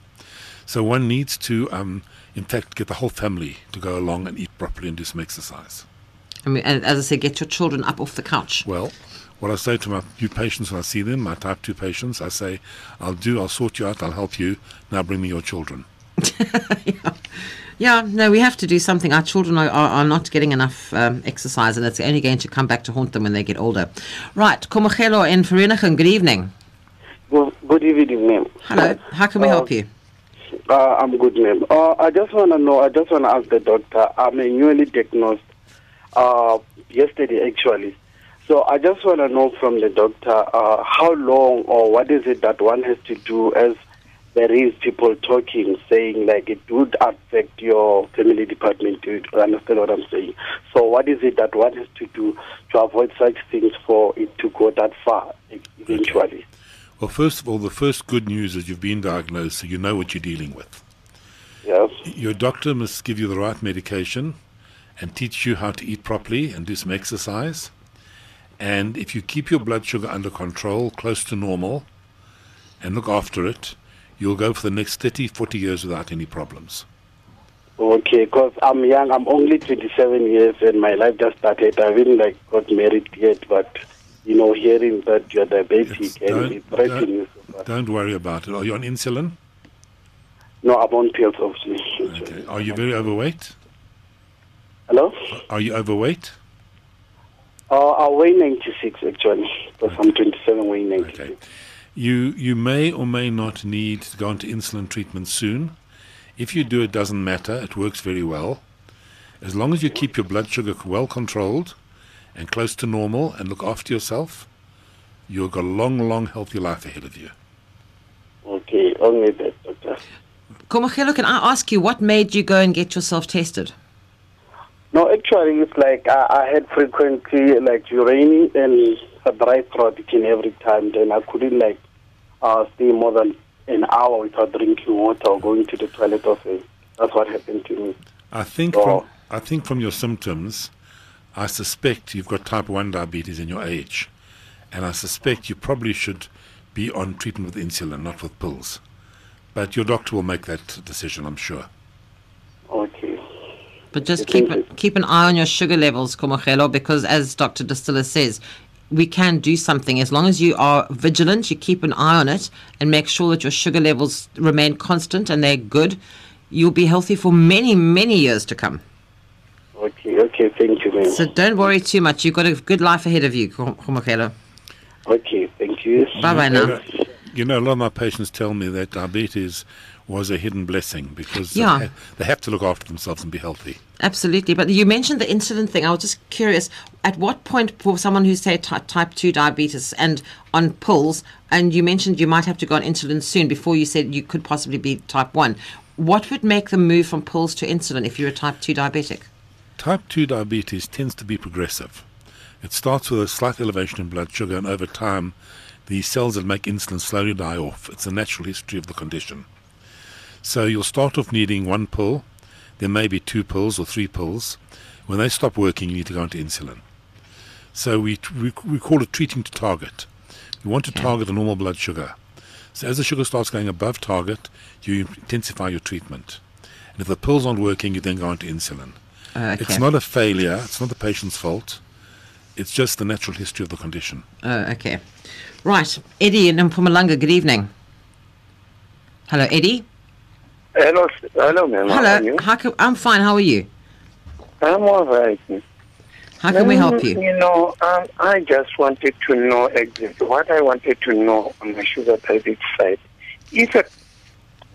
So one needs to, um, in fact, get the whole family to go along and eat properly and do some exercise. I mean, and as I say, get your children up off the couch. Well, what I say to my new patients when I see them, my type 2 patients, I say, I'll do, I'll sort you out, I'll help you. Now bring me your children. [laughs] Yeah, no, we have to do something. Our children are, are, are not getting enough um, exercise, and it's only going to come back to haunt them when they get older. Right, Kamogelo in Vereeniging, good evening. Good, good evening, ma'am. Hello, how can we help you? Uh, I'm good, ma'am. Uh, I just want to know, I just want to ask the doctor. I'm a newly diagnosed uh, yesterday, actually. So I just want to know from the doctor uh, how long or what is it that one has to do as there is people talking, saying like it would affect your family department. Do you understand what I'm saying? So what is it that one has to do to avoid such things for it to go that far eventually? Well, first of all, the first good news is you've been diagnosed, so you know what you're dealing with. Yes. Your doctor must give you the right medication and teach you how to eat properly and do some exercise. And if you keep your blood sugar under control, close to normal, and look after it, you'll go for the next 30, 40 years without any problems. Okay, because I'm young. I'm only 27 years, and my life just started. I haven't like got married yet, but you know, hearing that you're diabetic and Don't, it threatens you. don't, don't worry about it. Are you on insulin? No, I'm on pills, obviously. Okay. Are you very overweight? Hello? Are you overweight? Uh, I weigh 96 actually, because I'm 27 weighing 96. Okay. You you may or may not need to go into insulin treatment soon. If you do, it doesn't matter. It works very well. As long as you keep your blood sugar well controlled and close to normal and look after yourself, you've got a long, long, healthy life ahead of you. Okay, only that, doctor. Kamogelo, can I ask you what made you go and get yourself tested? No, actually, it's like I, I had frequently like urine and a dry throat and every time. Then I couldn't like uh, stay more than an hour without drinking water or going to the toilet. Or so. That's what happened to me. I think Oh. from I think from your symptoms, I suspect you've got type one diabetes in your age, and I suspect you probably should be on treatment with insulin, not with pills. But your doctor will make that decision, I'm sure. Okay. But just keep keep an eye on your sugar levels, Kamogelo, because as Dr. Distiller says, we can do something as long as you are vigilant. You keep an eye on it and make sure that your sugar levels remain constant and they're good. You'll be healthy for many, many years to come. Okay, okay, thank you, ma'am. So don't worry too much. You've got a good life ahead of you, Kamogelo. Okay, thank you. Bye bye now. You know, a lot of my patients tell me that diabetes was a hidden blessing because Yeah. they, they have to look after themselves and be healthy. Absolutely. But you mentioned the insulin thing. I was just curious at what point for someone who's, say, ty- type 2 diabetes and on pills, and you mentioned you might have to go on insulin soon before you said you could possibly be type 1. What would make them move from pills to insulin if you're a type 2 diabetic? Type 2 diabetes tends to be progressive. It starts with a slight elevation in blood sugar, and over time, the cells that make insulin slowly die off. It's a natural history of the condition. So you'll start off needing one pill, there may be two pills or three pills. When they stop working, you need to go into insulin. So we, we, we call it treating to target. You want to target a normal blood sugar. So as the sugar starts going above target, you intensify your treatment. And if the pills aren't working, you then go into insulin. Uh, It's not a failure. It's not the patient's fault. It's just the natural history of the condition. Oh, okay. Right. Eddie in Mpumalanga, good evening. Hello, Eddie. Hello, hello, ma'am. How are Hello. you? How can, I'm fine. How are you? I'm all right. How can we help you? You know, um, I just wanted to know exactly what I wanted to know on the sugar diabetes side. If a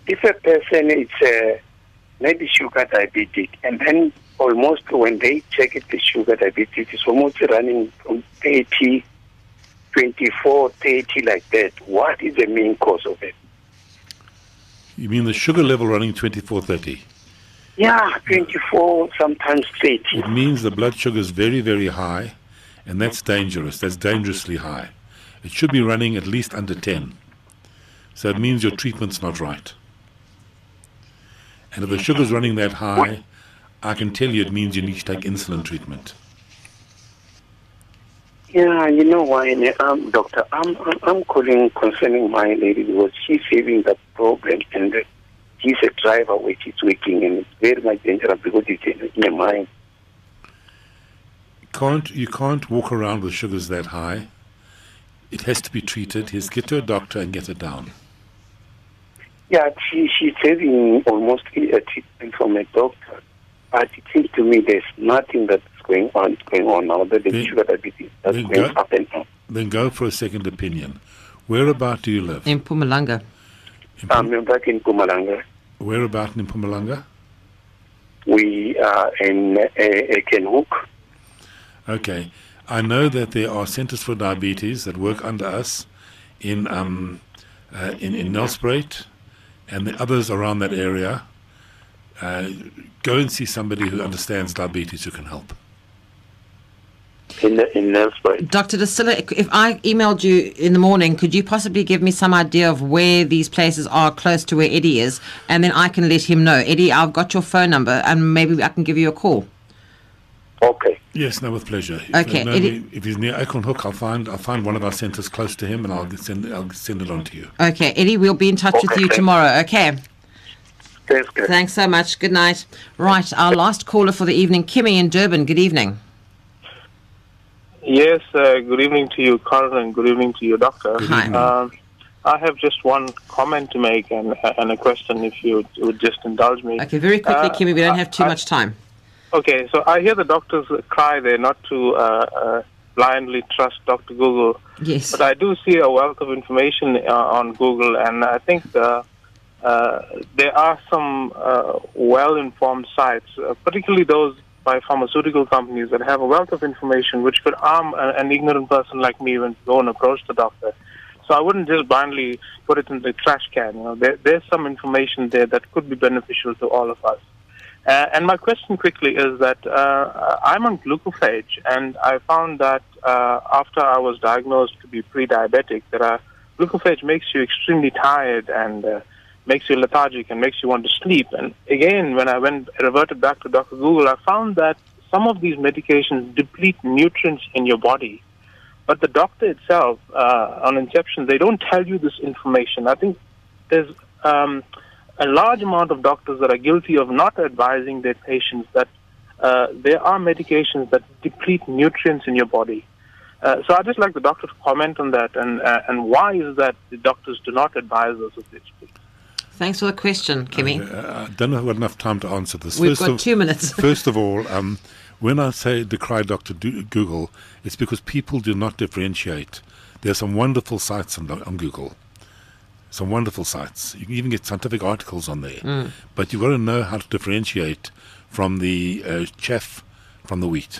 if a person is uh, maybe sugar diabetic, and then almost when they check it, the sugar diabetes is almost running from 30, 24, 30 like that. What is the main cause of it? You mean the sugar level running 2430? Yeah, 24, sometimes 30. It means the blood sugar is very, very high, and that's dangerous. That's dangerously high. It should be running at least under 10. So it means your treatment's not right. And if the sugar's running that high, I can tell you it means you need to take insulin treatment. Yeah, you know why, um, doctor? I'm, I'm I'm calling concerning my lady because she's having that problem, and uh, he's a driver which is working, and it's very much dangerous because it's in, in the mind. Can't you can't walk around with sugars that high. It has to be treated. He has to get to a doctor and get it down. Yeah, she she's having almost a treatment from a doctor, but it seems to me there's nothing that's going on going on now. That the Then- sugar diabetes that's then going go- up and down. Then go for a second opinion. Where about do you live? In Mpumalanga. I'm back in Mpumalanga. Whereabout in Mpumalanga? We are in uh, Acornhoek. Okay. I know that there are centers for diabetes that work under us in um, uh, in, in Nelspruit and the others around that area. Uh, go and see somebody who understands diabetes who can help. In the, in Nelspruit. Dr. Distiller, if I emailed you in the morning, could you possibly give me some idea of where these places are close to where Eddie is? And then I can let him know. Eddie, I've got your phone number and maybe I can give you a call. Okay. Yes, no, with pleasure. If, Okay, uh, no, Eddie- if he's near Acornhoek, I'll find I'll find one of our centers close to him, and I'll send I'll send it on to you. Okay, Eddie, we'll be in touch with you thanks. tomorrow. Okay. Thanks. Thanks so much. Good night. Right, our last caller for the evening, Kimmy in Durban. Good evening. Yes, uh, good evening to you, Karen, and good evening to you, Doctor. Hi. Um, I have just one comment to make and, and a question, if you would just indulge me. Okay, very quickly, Uh, Kimmy, we don't have too I- much time. Okay, so I hear the doctors cry there not to uh, uh, blindly trust Dr. Google. Yes. But I do see a wealth of information uh, on Google, and I think uh, uh, there are some uh, well-informed sites, uh, particularly those by pharmaceutical companies that have a wealth of information which could arm a, an ignorant person like me when go and approach the doctor. So I wouldn't just blindly put it in the trash can. You know, there, there's some information there that could be beneficial to all of us. Uh, and my question quickly is that uh, I'm on glucophage, and I found that uh, after I was diagnosed to be pre-diabetic, that uh, glucophage makes you extremely tired and uh, makes you lethargic and makes you want to sleep. And again, when I went reverted back to Dr. Google, I found that some of these medications deplete nutrients in your body. But the doctor itself, uh, on inception, they don't tell you this information. I think there's um, a large amount of doctors that are guilty of not advising their patients that uh, there are medications that deplete nutrients in your body. Uh, so I'd just like the doctor to comment on that and uh, and why is that the doctors do not advise us of this, please. Thanks for the question, Kimmy. Uh, I don't know if I've got enough time to answer this. We've got two minutes. [laughs] first of all, um, when I say decry Dr. Do- Google, it's because people do not differentiate. There are some wonderful sites on, on Google, some wonderful sites. You can even get scientific articles on there. Mm. But you've got to know how to differentiate from the uh, chaff from the wheat.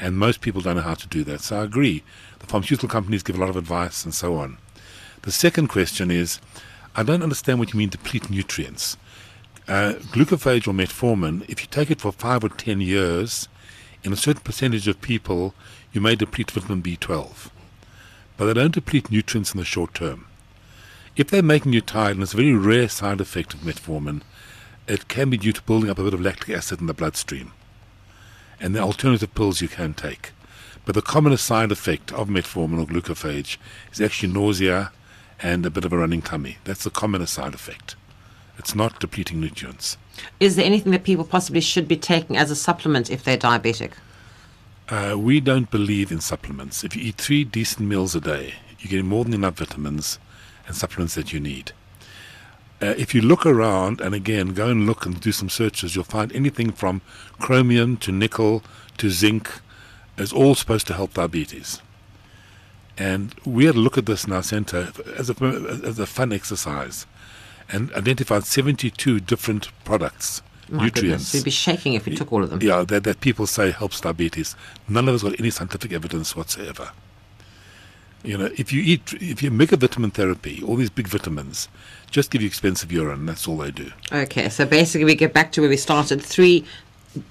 And most people don't know how to do that. So I agree. The pharmaceutical companies give a lot of advice and so on. The second question is I don't understand what you mean deplete nutrients. Uh, glucophage or metformin, if you take it for five or ten years, in a certain percentage of people, you may deplete vitamin B12. But they don't deplete nutrients in the short term. If they're making you tired, and it's a very rare side effect of metformin, it can be due to building up a bit of lactic acid in the bloodstream. And the alternative pills you can take. But the commonest side effect of metformin or glucophage is actually nausea and a bit of a running tummy. That's the commonest side effect. It's not depleting nutrients. Is there anything that people possibly should be taking as a supplement if they're diabetic? Uh, we don't believe in supplements. If you eat three decent meals a day, you're getting more than enough vitamins and supplements that you need. Uh, if you look around, and again, go and look and do some searches, you'll find anything from chromium to nickel to zinc is all supposed to help diabetes. And we had a look at this in our center as a, as a fun exercise and identified 72 different products, My nutrients. goodness, we'd be shaking if we took all of them. Yeah, that, that people say helps diabetes. None of us got any scientific evidence whatsoever. You know, if you eat, if you make a vitamin therapy, all these big vitamins, just give you expensive urine. That's all they do. Okay, so basically we get back to where we started. Three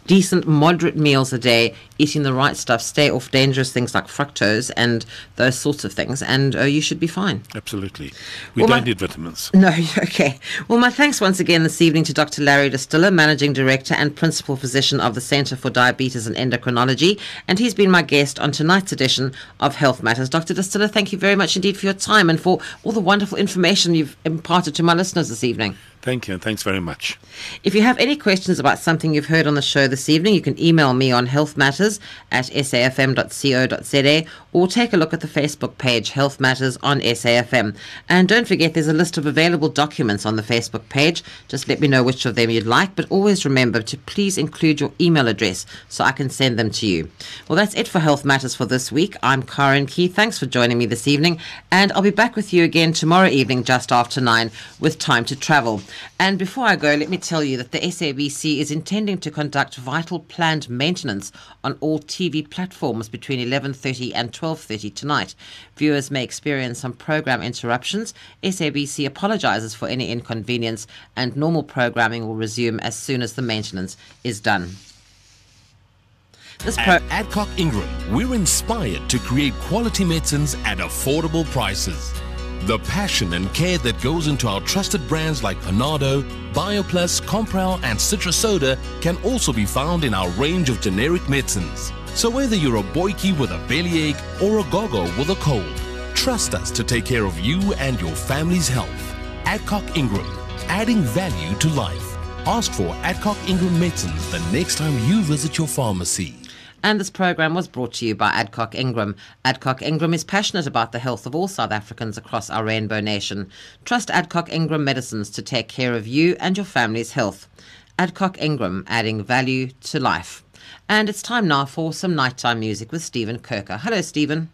decent, moderate meals a day, eating the right stuff, stay off dangerous things like fructose and those sorts of things, and uh, you should be fine. Absolutely. We Well, don't my- need vitamins. [laughs] No, [laughs] okay. Well, my thanks once again this evening to Dr. Larry Distiller, Managing Director and Principal Physician of the Centre for Diabetes and Endocrinology, and he's been my guest on tonight's edition of Health Matters. Dr. Distiller, thank you very much indeed for your time and for all the wonderful information you've imparted to my listeners this evening. Thank you, and thanks very much. If you have any questions about something you've heard on the show this evening, you can email me on healthmatters at safm.co.za or take a look at the Facebook page Health Matters on SAFM. And don't forget there's a list of available documents on the Facebook page. Just let me know which of them you'd like, but always remember to please include your email address so I can send them to you. Well, that's it for Health Matters for this week. I'm Karen Key. Thanks for joining me this evening, and I'll be back with you again tomorrow evening just after 9 with Time to Travel. And before I go, let me tell you that the SABC is intending to conduct vital planned maintenance on all TV platforms between 11:30 and 12:30 tonight. Viewers may experience some program interruptions. SABC apologizes for any inconvenience and normal programming will resume as soon as the maintenance is done. This pro- At Adcock Ingram, we're inspired to create quality medicines at affordable prices. The passion and care that goes into our trusted brands like Panado, BioPlus, Compral, and Citro Soda can also be found in our range of generic medicines. So whether you're a boykie with a bellyache or a gogo with a cold, trust us to take care of you and your family's health. Adcock Ingram, adding value to life. Ask for Adcock Ingram medicines the next time you visit your pharmacy. And this program was brought to you by Adcock Ingram. Adcock Ingram is passionate about the health of all South Africans across our rainbow nation. Trust Adcock Ingram medicines to take care of you and your family's health. Adcock Ingram, adding value to life. And it's time now for some nighttime music with Stephen Kirker. Hello, Stephen.